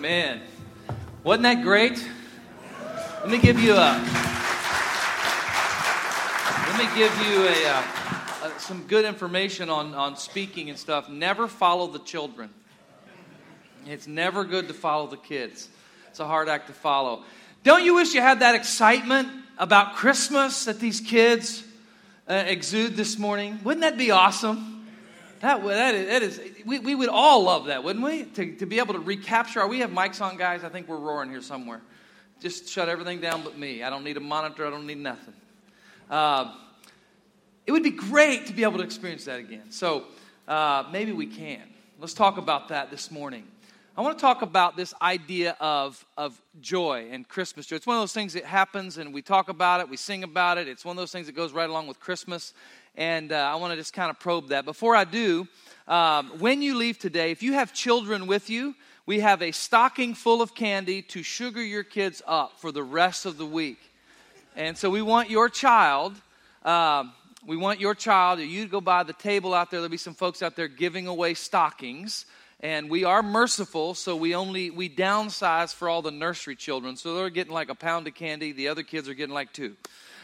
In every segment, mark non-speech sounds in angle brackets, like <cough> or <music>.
Amen. Wasn't that great? Let me give you a. Let me give you a, uh, uh, some good information on, on speaking and stuff. Never follow the children. It's never good to follow the kids. It's a hard act to follow. Don't you wish you had that excitement about Christmas that these kids uh, exude this morning? Wouldn't that be awesome? That, that is, that is we, we would all love that, wouldn't we? To, to be able to recapture. Are We have mics on, guys. I think we're roaring here somewhere. Just shut everything down but me. I don't need a monitor. I don't need nothing. Uh, it would be great to be able to experience that again. So uh, maybe we can. Let's talk about that this morning. I want to talk about this idea of, of joy and Christmas joy. It's one of those things that happens and we talk about it, we sing about it. It's one of those things that goes right along with Christmas and uh, I want to just kind of probe that. Before I do, um, when you leave today, if you have children with you, we have a stocking full of candy to sugar your kids up for the rest of the week. And so we want your child, um, we want your child, you go by the table out there, there'll be some folks out there giving away stockings. And we are merciful, so we only we downsize for all the nursery children. So they're getting like a pound of candy. The other kids are getting like two.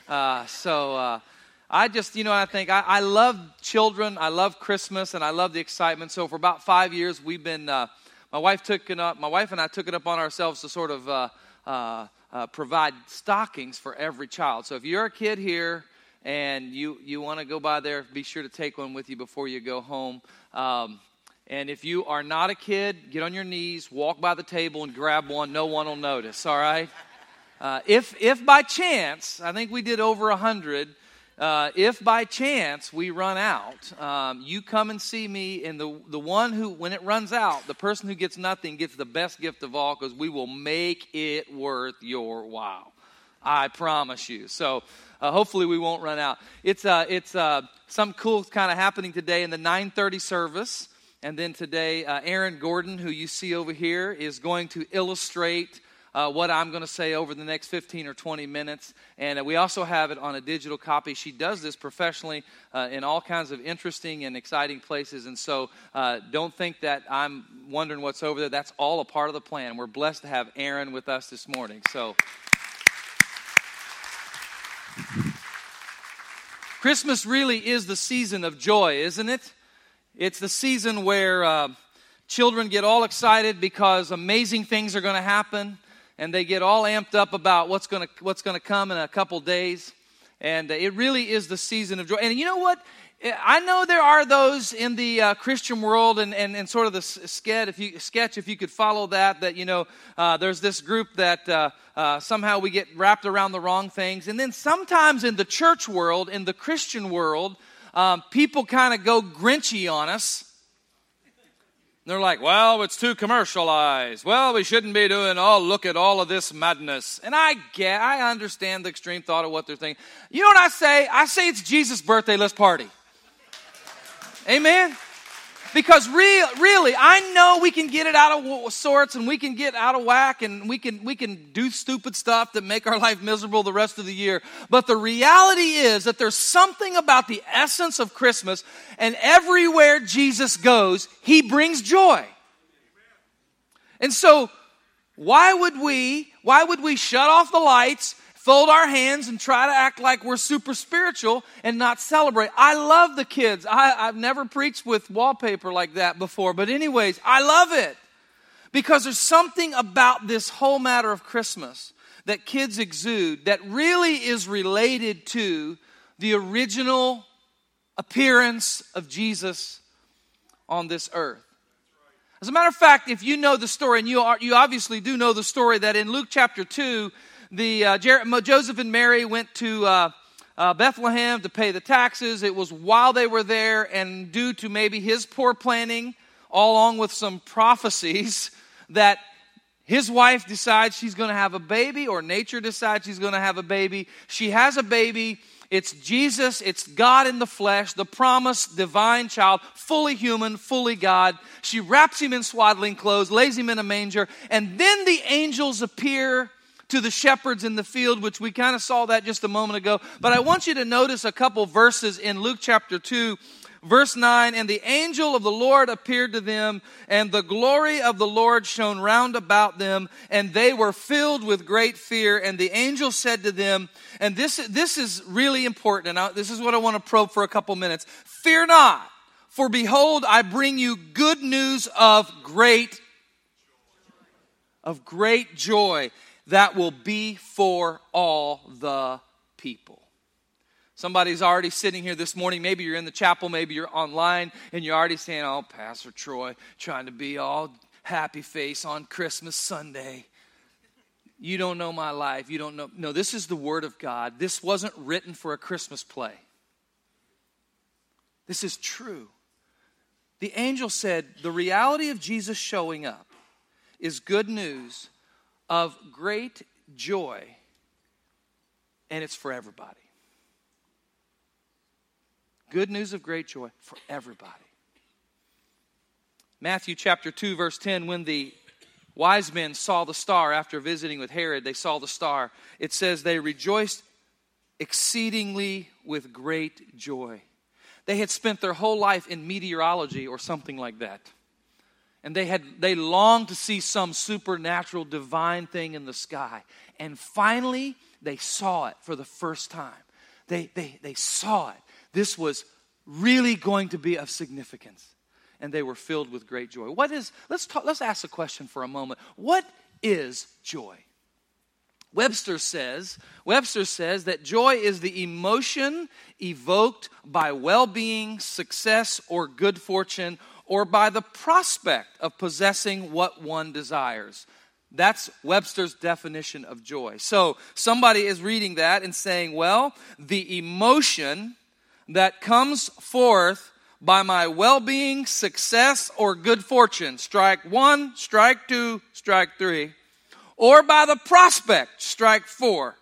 Uh, so uh, I just, you know, I think I, I, love children, I love Christmas, and I love the excitement. So for about five years, we've been, uh, my wife took it up, my wife and I took it up on ourselves to sort of uh, uh, uh provide stockings for every child. So if you're a kid here and you, you want to go by there, be sure to take one with you before you go home. Um, and if you are not a kid, get on your knees, walk by the table, and grab one. No one will notice, all right? Uh, if, if by chance, I think we did over a hundred, uh, if by chance we run out, um, you come and see me, and the, the one who, when it runs out, the person who gets nothing gets the best gift of all because we will make it worth your while. I promise you. So uh, hopefully we won't run out. It's, uh, it's uh, some cool kind of happening today in the 930 service. And then today, uh, Aaron Gordon, who you see over here, is going to illustrate uh, what I'm going to say over the next 15 or 20 minutes. And uh, we also have it on a digital copy. She does this professionally uh, in all kinds of interesting and exciting places. And so uh, don't think that I'm wondering what's over there. That's all a part of the plan. We're blessed to have Aaron with us this morning. So. Christmas really is the season of joy, isn't it? It's the season where uh, children get all excited because amazing things are going to happen and they get all amped up about what's going to what's going to come in a couple days. And uh, it really is the season of joy. And you know what? I know there are those in the uh, christian world and, and, and sort of the sketch if you sketch if you could follow that that you know uh, there's this group that uh, uh, somehow we get wrapped around the wrong things. And then sometimes in the church world in the christian world um, people kind of go grinchy on us they're like, well, it's too commercialized. Well, we shouldn't be doing, oh, look at all of this madness. And I get, I understand the extreme thought of what they're thinking. You know what I say? I say it's Jesus' birthday, let's party. Amen? Because real, really, I know we can get it out of sorts and we can get out of whack and we can, we can do stupid stuff that make our life miserable the rest of the year. But the reality is that there's something about the essence of Christmas and everywhere Jesus goes, he brings joy. And so, why would we, why would we shut off the lights fold our hands and try to act like we're super spiritual and not celebrate. I love the kids. I, have never preached with wallpaper like that before, but, anyways, I love it because there's something about this whole matter of Christmas that kids exude that really is related to the original appearance of Jesus on this earth. As a matter of fact, if you know the story, and you, are, you obviously do know the story, that in Luke chapter 2, the uh, Jer- Joseph and Mary went to uh, uh, Bethlehem to pay the taxes. It was while they were there, and due to maybe his poor planning, along with some prophecies, that his wife decides she's going to have a baby, or nature decides she's going to have a baby. She has a baby. It's Jesus, it's God in the flesh, the promised divine child, fully human, fully God. She wraps him in swaddling clothes, lays him in a manger, and then the angels appear to the shepherds in the field, which we kind of saw that just a moment ago. But I want you to notice a couple verses in Luke chapter 2, Verse 9, and the angel of the Lord appeared to them, and the glory of the Lord shone round about them, and they were filled with great fear. And the angel said to them, and this, this is really important, and I, this is what I want to probe for a couple minutes Fear not, for behold, I bring you good news of great, of great joy that will be for all the people. Somebody's already sitting here this morning. Maybe you're in the chapel, maybe you're online, and you're already saying, Oh, Pastor Troy, trying to be all happy face on Christmas Sunday. You don't know my life. You don't know. No, this is the Word of God. This wasn't written for a Christmas play. This is true. The angel said the reality of Jesus showing up is good news of great joy, and it's for everybody. Good news of great joy for everybody. Matthew chapter 2, verse 10 when the wise men saw the star after visiting with Herod, they saw the star. It says they rejoiced exceedingly with great joy. They had spent their whole life in meteorology or something like that. And they had they longed to see some supernatural divine thing in the sky. And finally they saw it for the first time. They they they saw it. This was really going to be of significance. And they were filled with great joy. What is, let's, talk, let's ask a question for a moment. What is joy? Webster says, Webster says that joy is the emotion evoked by well-being, success, or good fortune, or by the prospect of possessing what one desires. That's Webster's definition of joy. So somebody is reading that and saying, well, the emotion that comes forth by my well being, success, or good fortune. Strike one, strike two, strike three. Or by the prospect, strike four,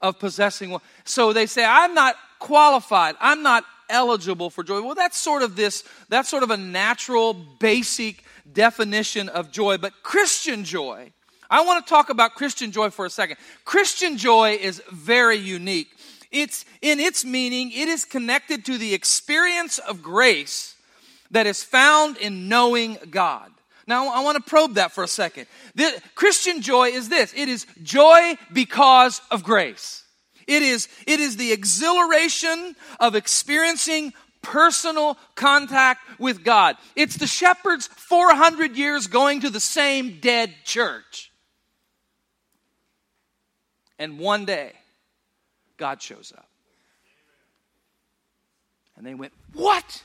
of possessing one. So they say, I'm not qualified. I'm not eligible for joy. Well, that's sort of this, that's sort of a natural, basic definition of joy. But Christian joy, I want to talk about Christian joy for a second. Christian joy is very unique. It's in its meaning, it is connected to the experience of grace that is found in knowing God. Now, I want to probe that for a second. The, Christian joy is this it is joy because of grace. It is, it is the exhilaration of experiencing personal contact with God. It's the shepherds 400 years going to the same dead church. And one day, God shows up. And they went, What?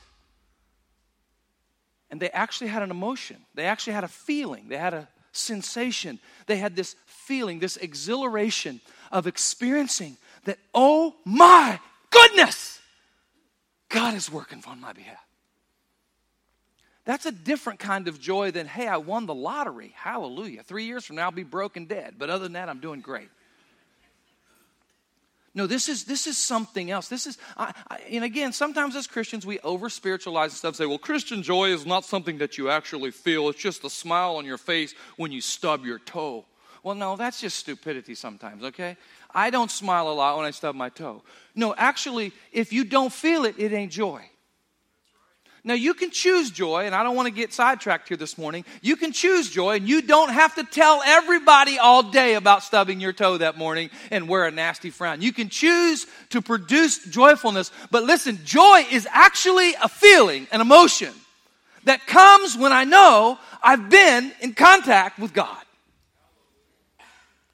And they actually had an emotion. They actually had a feeling. They had a sensation. They had this feeling, this exhilaration of experiencing that, oh my goodness, God is working on my behalf. That's a different kind of joy than, hey, I won the lottery. Hallelujah. Three years from now, I'll be broken dead. But other than that, I'm doing great. No, this is this is something else. This is, I, I, and again, sometimes as Christians we over spiritualize stuff. Say, well, Christian joy is not something that you actually feel. It's just a smile on your face when you stub your toe. Well, no, that's just stupidity sometimes. Okay, I don't smile a lot when I stub my toe. No, actually, if you don't feel it, it ain't joy. Now, you can choose joy, and I don't want to get sidetracked here this morning. You can choose joy, and you don't have to tell everybody all day about stubbing your toe that morning and wear a nasty frown. You can choose to produce joyfulness, but listen, joy is actually a feeling, an emotion that comes when I know I've been in contact with God.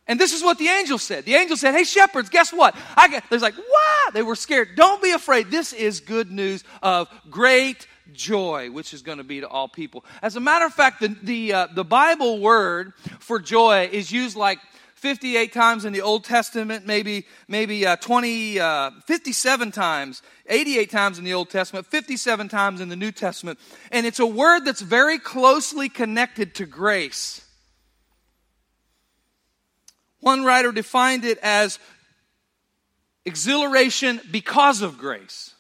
And this is what the angel said. The angel said, Hey, shepherds, guess what? I get, there's like, what? They were scared. Don't be afraid. This is good news of great joy, which is going to be to all people. As a matter of fact, the, the, uh, the Bible word for joy is used like 58 times in the Old Testament, maybe, maybe uh, 20, uh, 57 times, 88 times in the Old Testament, 57 times in the New Testament. And it's a word that's very closely connected to grace. One writer defined it as exhilaration because of grace.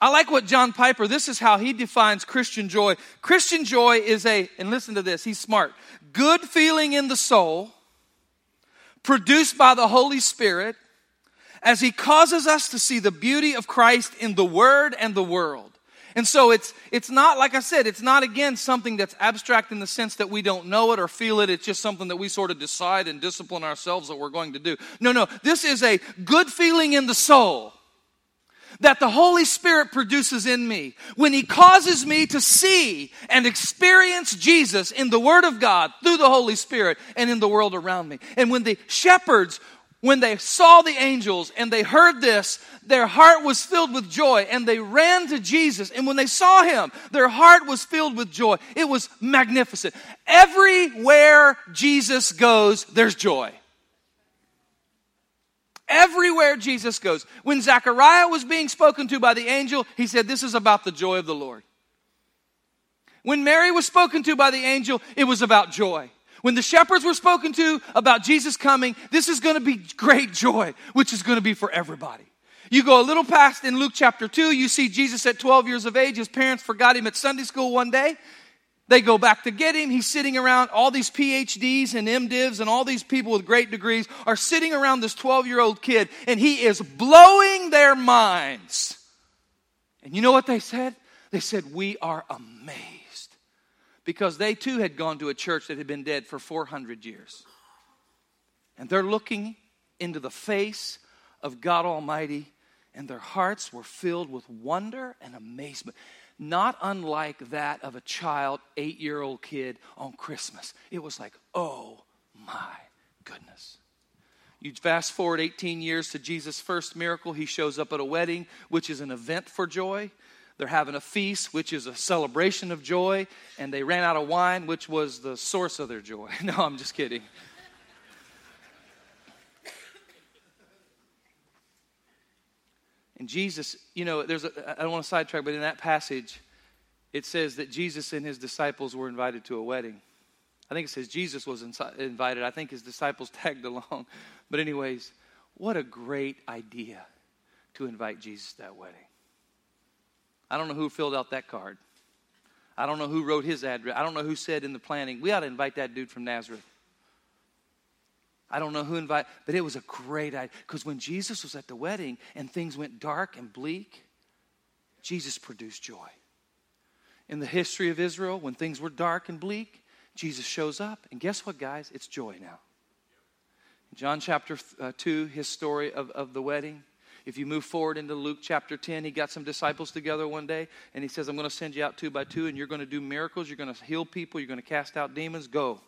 I like what John Piper, this is how he defines Christian joy. Christian joy is a, and listen to this, he's smart, good feeling in the soul, produced by the Holy Spirit, as he causes us to see the beauty of Christ in the Word and the world. And so it's, it's not, like I said, it's not again something that's abstract in the sense that we don't know it or feel it. It's just something that we sort of decide and discipline ourselves that we're going to do. No, no, this is a good feeling in the soul that the Holy Spirit produces in me when He causes me to see and experience Jesus in the Word of God through the Holy Spirit and in the world around me. And when the shepherds when they saw the angels and they heard this, their heart was filled with joy and they ran to Jesus. And when they saw him, their heart was filled with joy. It was magnificent. Everywhere Jesus goes, there's joy. Everywhere Jesus goes. When Zechariah was being spoken to by the angel, he said, This is about the joy of the Lord. When Mary was spoken to by the angel, it was about joy. When the shepherds were spoken to about Jesus coming, this is going to be great joy, which is going to be for everybody. You go a little past in Luke chapter 2, you see Jesus at 12 years of age. His parents forgot him at Sunday school one day. They go back to get him. He's sitting around, all these PhDs and MDivs and all these people with great degrees are sitting around this 12 year old kid, and he is blowing their minds. And you know what they said? They said, We are amazed because they too had gone to a church that had been dead for 400 years. And they're looking into the face of God Almighty, and their hearts were filled with wonder and amazement, not unlike that of a child, eight year old kid on Christmas. It was like, oh my goodness. You fast forward 18 years to Jesus' first miracle. He shows up at a wedding, which is an event for joy. They're having a feast, which is a celebration of joy, and they ran out of wine, which was the source of their joy. <laughs> No, I'm just kidding. And Jesus, you know, there's a, I don't want to sidetrack, but in that passage, it says that Jesus and his disciples were invited to a wedding. I think it says Jesus was invited. I think his disciples <laughs> tagged along. But, anyways, what a great idea to invite Jesus to that wedding. I don't know who filled out that card. I don't know who wrote his address. I don't know who said in the planning, we ought to invite that dude from Nazareth. I don't know who invited, but it was a great idea. Because when Jesus was at the wedding and things went dark and bleak, Jesus produced joy. In the history of Israel, when things were dark and bleak, Jesus shows up. And guess what, guys? It's joy now. In John chapter uh, 2, his story of, of the wedding. If you move forward into Luke chapter 10, he got some disciples together one day and he says, I'm going to send you out two by two and you're going to do miracles. You're going to heal people. You're going to cast out demons. Go.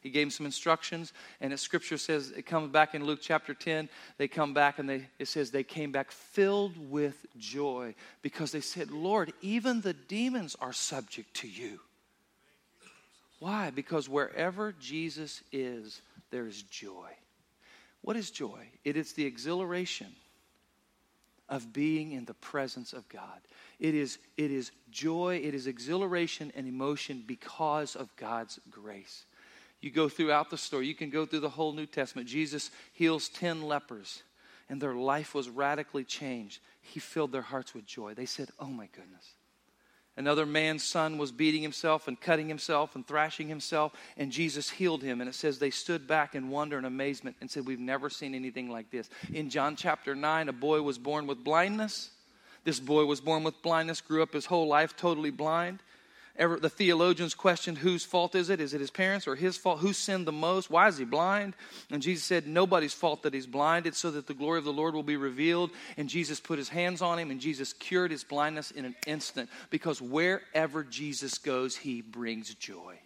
He gave them some instructions, and as scripture says, it comes back in Luke chapter 10. They come back and they, it says they came back filled with joy because they said, Lord, even the demons are subject to you. Why? Because wherever Jesus is, there is joy. What is joy? It is the exhilaration of being in the presence of God. It is, it is joy, it is exhilaration and emotion because of God's grace. You go throughout the story, you can go through the whole New Testament. Jesus heals 10 lepers, and their life was radically changed. He filled their hearts with joy. They said, Oh my goodness. Another man's son was beating himself and cutting himself and thrashing himself, and Jesus healed him. And it says they stood back in wonder and amazement and said, We've never seen anything like this. In John chapter 9, a boy was born with blindness. This boy was born with blindness, grew up his whole life totally blind. Ever, the theologians questioned whose fault is it? Is it his parents or his fault? Who sinned the most? Why is he blind? And Jesus said, Nobody's fault that he's blind. It's so that the glory of the Lord will be revealed. And Jesus put his hands on him and Jesus cured his blindness in an instant because wherever Jesus goes, he brings joy.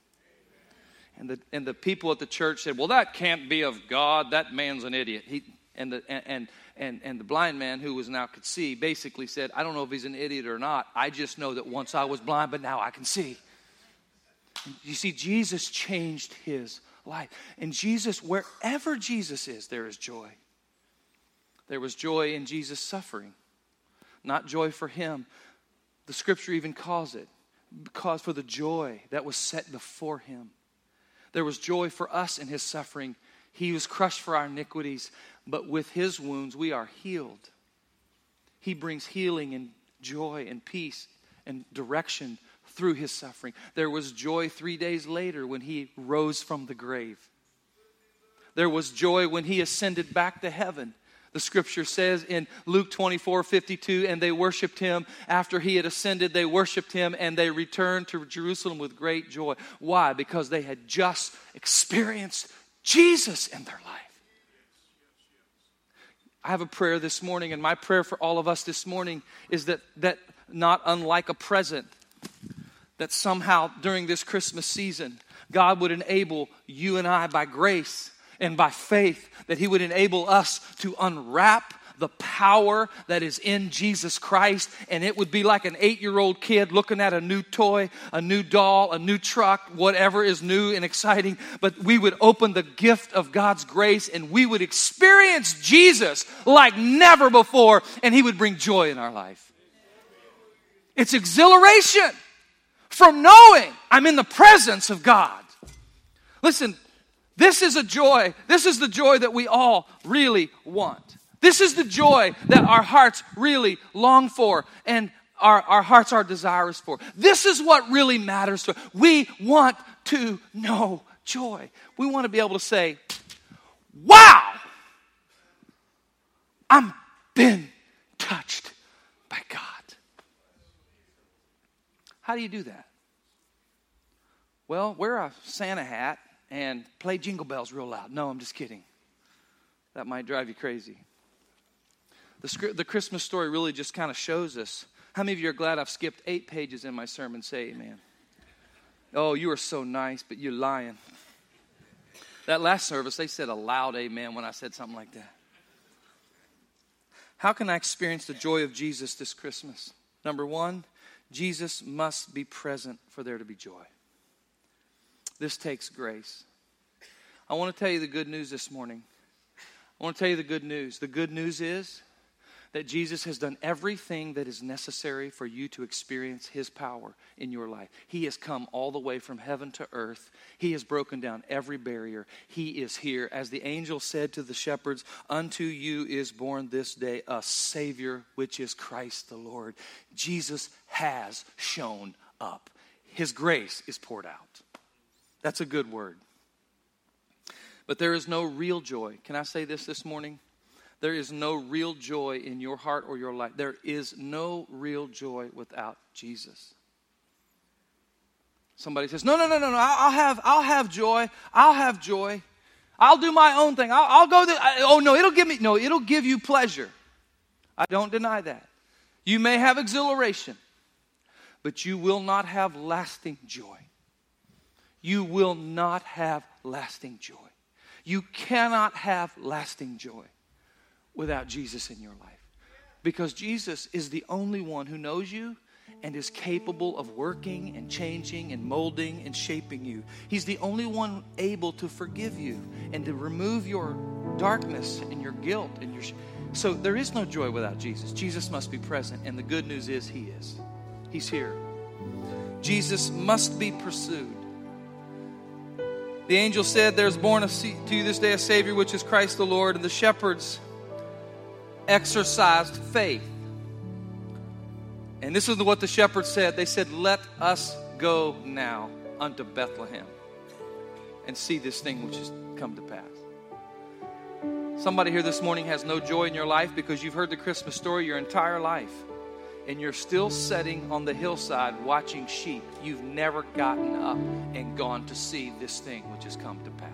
And the, and the people at the church said, Well, that can't be of God. That man's an idiot. He, and, the, and, and and, and the blind man who was now could see basically said, I don't know if he's an idiot or not. I just know that once I was blind, but now I can see. You see, Jesus changed his life. And Jesus, wherever Jesus is, there is joy. There was joy in Jesus' suffering, not joy for him. The scripture even calls it because for the joy that was set before him. There was joy for us in his suffering. He was crushed for our iniquities, but with his wounds we are healed. He brings healing and joy and peace and direction through his suffering. There was joy three days later when he rose from the grave. There was joy when he ascended back to heaven. The scripture says in Luke 24 52, and they worshiped him after he had ascended. They worshiped him and they returned to Jerusalem with great joy. Why? Because they had just experienced Jesus in their life. I have a prayer this morning, and my prayer for all of us this morning is that, that not unlike a present, that somehow during this Christmas season, God would enable you and I by grace and by faith that He would enable us to unwrap the power that is in Jesus Christ. And it would be like an eight year old kid looking at a new toy, a new doll, a new truck, whatever is new and exciting. But we would open the gift of God's grace and we would experience Jesus like never before, and He would bring joy in our life. It's exhilaration from knowing I'm in the presence of God. Listen, this is a joy. This is the joy that we all really want. This is the joy that our hearts really long for and our, our hearts are desirous for. This is what really matters to us. We want to know joy. We want to be able to say, Wow, I'm been touched by God. How do you do that? Well, wear a Santa hat and play jingle bells real loud. No, I'm just kidding. That might drive you crazy. The, the Christmas story really just kind of shows us. How many of you are glad I've skipped eight pages in my sermon? Say amen. Oh, you are so nice, but you're lying. That last service, they said a loud amen when I said something like that. How can I experience the joy of Jesus this Christmas? Number one, Jesus must be present for there to be joy. This takes grace. I want to tell you the good news this morning. I want to tell you the good news. The good news is that Jesus has done everything that is necessary for you to experience His power in your life. He has come all the way from heaven to earth. He has broken down every barrier. He is here. As the angel said to the shepherds, Unto you is born this day a Savior, which is Christ the Lord. Jesus has shown up, His grace is poured out. That's a good word. But there is no real joy. Can I say this this morning? There is no real joy in your heart or your life. There is no real joy without Jesus. Somebody says, "No, no, no, no, no. I'll have, I'll have joy. I'll have joy. I'll do my own thing. I'll, I'll go. There. oh no, it'll give me no. It'll give you pleasure. I don't deny that. You may have exhilaration, but you will not have lasting joy you will not have lasting joy. You cannot have lasting joy without Jesus in your life. Because Jesus is the only one who knows you and is capable of working and changing and molding and shaping you. He's the only one able to forgive you and to remove your darkness and your guilt and your so there is no joy without Jesus. Jesus must be present and the good news is he is. He's here. Jesus must be pursued. The angel said, There's born a, to you this day a Savior, which is Christ the Lord. And the shepherds exercised faith. And this is what the shepherds said. They said, Let us go now unto Bethlehem and see this thing which has come to pass. Somebody here this morning has no joy in your life because you've heard the Christmas story your entire life and you're still sitting on the hillside watching sheep, you've never gotten up and gone to see this thing which has come to pass.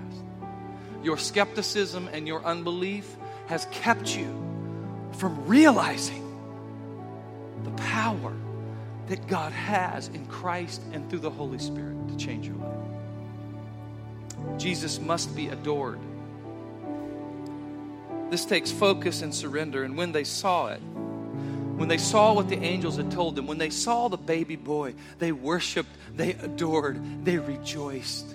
Your skepticism and your unbelief has kept you from realizing the power that God has in Christ and through the Holy Spirit to change your life. Jesus must be adored. This takes focus and surrender, and when they saw it, when they saw what the angels had told them, when they saw the baby boy, they worshiped, they adored, they rejoiced.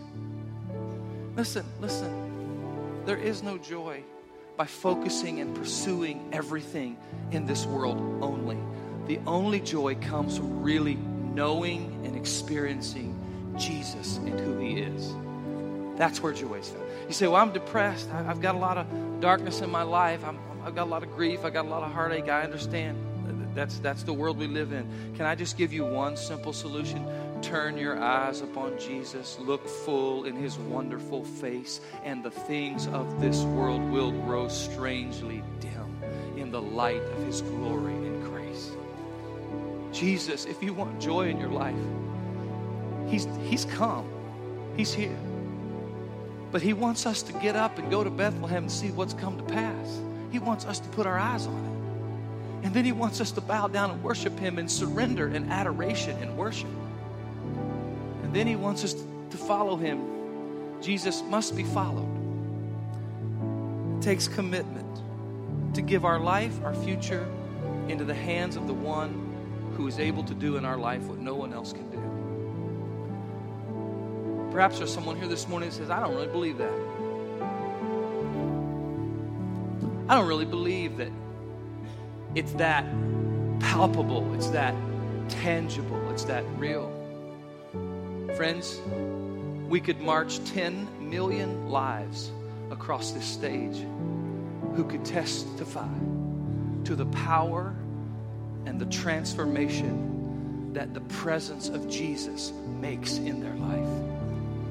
Listen, listen. There is no joy by focusing and pursuing everything in this world only. The only joy comes from really knowing and experiencing Jesus and who He is. That's where joy is found. You say, Well, I'm depressed. I've got a lot of darkness in my life. i have got a lot of grief. I've got a lot of heartache. I understand. That's, that's the world we live in. Can I just give you one simple solution? Turn your eyes upon Jesus, look full in his wonderful face, and the things of this world will grow strangely dim in the light of His glory and grace. Jesus, if you want joy in your life, He's, he's come, He's here. But He wants us to get up and go to Bethlehem and see what's come to pass. He wants us to put our eyes on it. And then He wants us to bow down and worship Him in surrender and adoration and worship. Then He wants us to follow Him. Jesus must be followed. It takes commitment to give our life, our future, into the hands of the one who is able to do in our life what no one else can do. Perhaps there's someone here this morning that says, I don't really believe that. I don't really believe that it's that palpable, it's that tangible, it's that real. Friends, we could march 10 million lives across this stage who could testify to the power and the transformation that the presence of Jesus makes in their life.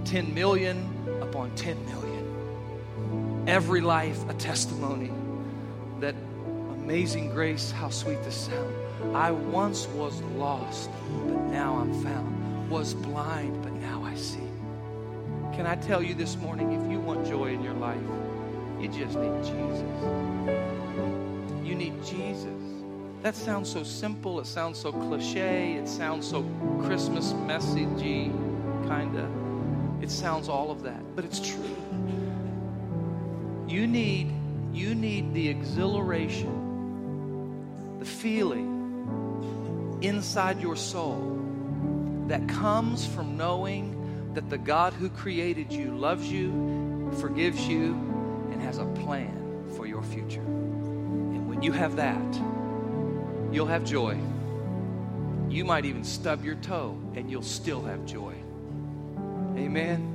10 million upon 10 million. Every life a testimony that amazing grace, how sweet the sound. I once was lost, but now I'm found. Was blind, but now I see. Can I tell you this morning if you want joy in your life, you just need Jesus. You need Jesus. That sounds so simple. It sounds so cliche. It sounds so Christmas messagey, kind of. It sounds all of that, but it's true. You need you need the exhilaration, the feeling inside your soul that comes from knowing that the God who created you loves you, forgives you, and has a plan for your future. And when you have that, you'll have joy. You might even stub your toe and you'll still have joy. Amen.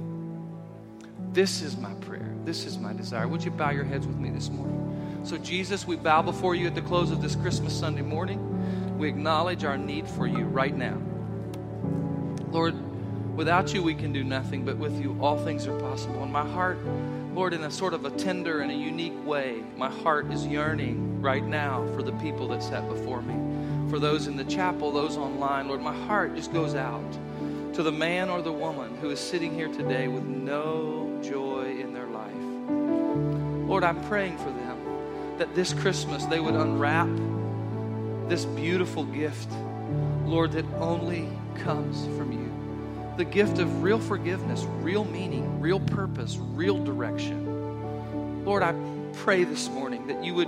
This is my prayer. This is my desire. Would you bow your heads with me this morning? So, Jesus, we bow before you at the close of this Christmas Sunday morning. We acknowledge our need for you right now. Lord, without you we can do nothing, but with you all things are possible. And my heart, Lord, in a sort of a tender and a unique way, my heart is yearning right now for the people that sat before me. For those in the chapel, those online, Lord, my heart just goes out to the man or the woman who is sitting here today with no joy in their life. Lord, I'm praying for them that this Christmas they would unwrap this beautiful gift, Lord, that only comes from you. The gift of real forgiveness, real meaning, real purpose, real direction. Lord, I pray this morning that you would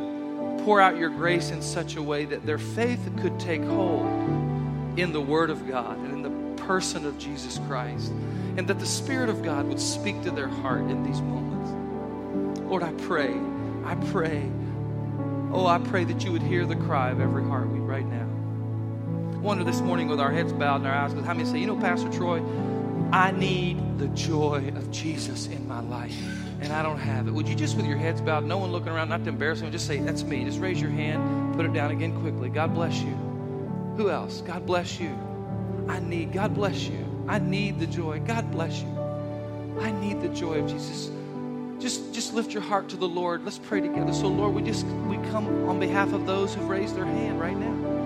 pour out your grace in such a way that their faith could take hold in the Word of God and in the person of Jesus Christ, and that the Spirit of God would speak to their heart in these moments. Lord, I pray, I pray, oh, I pray that you would hear the cry of every heartbeat right now. Wonder this morning with our heads bowed and our eyes closed, how many say, you know, Pastor Troy, I need the joy of Jesus in my life, and I don't have it. Would you just, with your heads bowed, no one looking around, not to embarrass me, just say, That's me. Just raise your hand, put it down again quickly. God bless you. Who else? God bless you. I need, God bless you. I need the joy. God bless you. I need the joy of Jesus. Just, just lift your heart to the Lord. Let's pray together. So, Lord, we just we come on behalf of those who've raised their hand right now.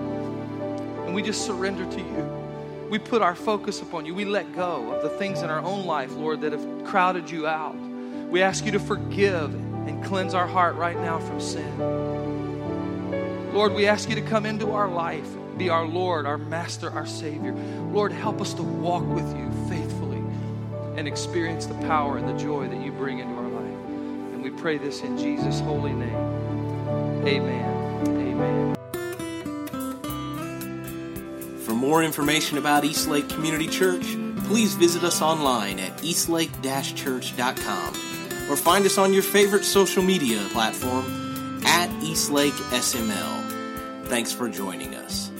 We just surrender to you. We put our focus upon you. We let go of the things in our own life, Lord, that have crowded you out. We ask you to forgive and cleanse our heart right now from sin. Lord, we ask you to come into our life be our Lord, our Master, our Savior. Lord, help us to walk with you faithfully and experience the power and the joy that you bring into our life. And we pray this in Jesus' holy name. Amen. Amen. More information about Eastlake Community Church, please visit us online at eastlake-church.com or find us on your favorite social media platform at Eastlake SML. Thanks for joining us.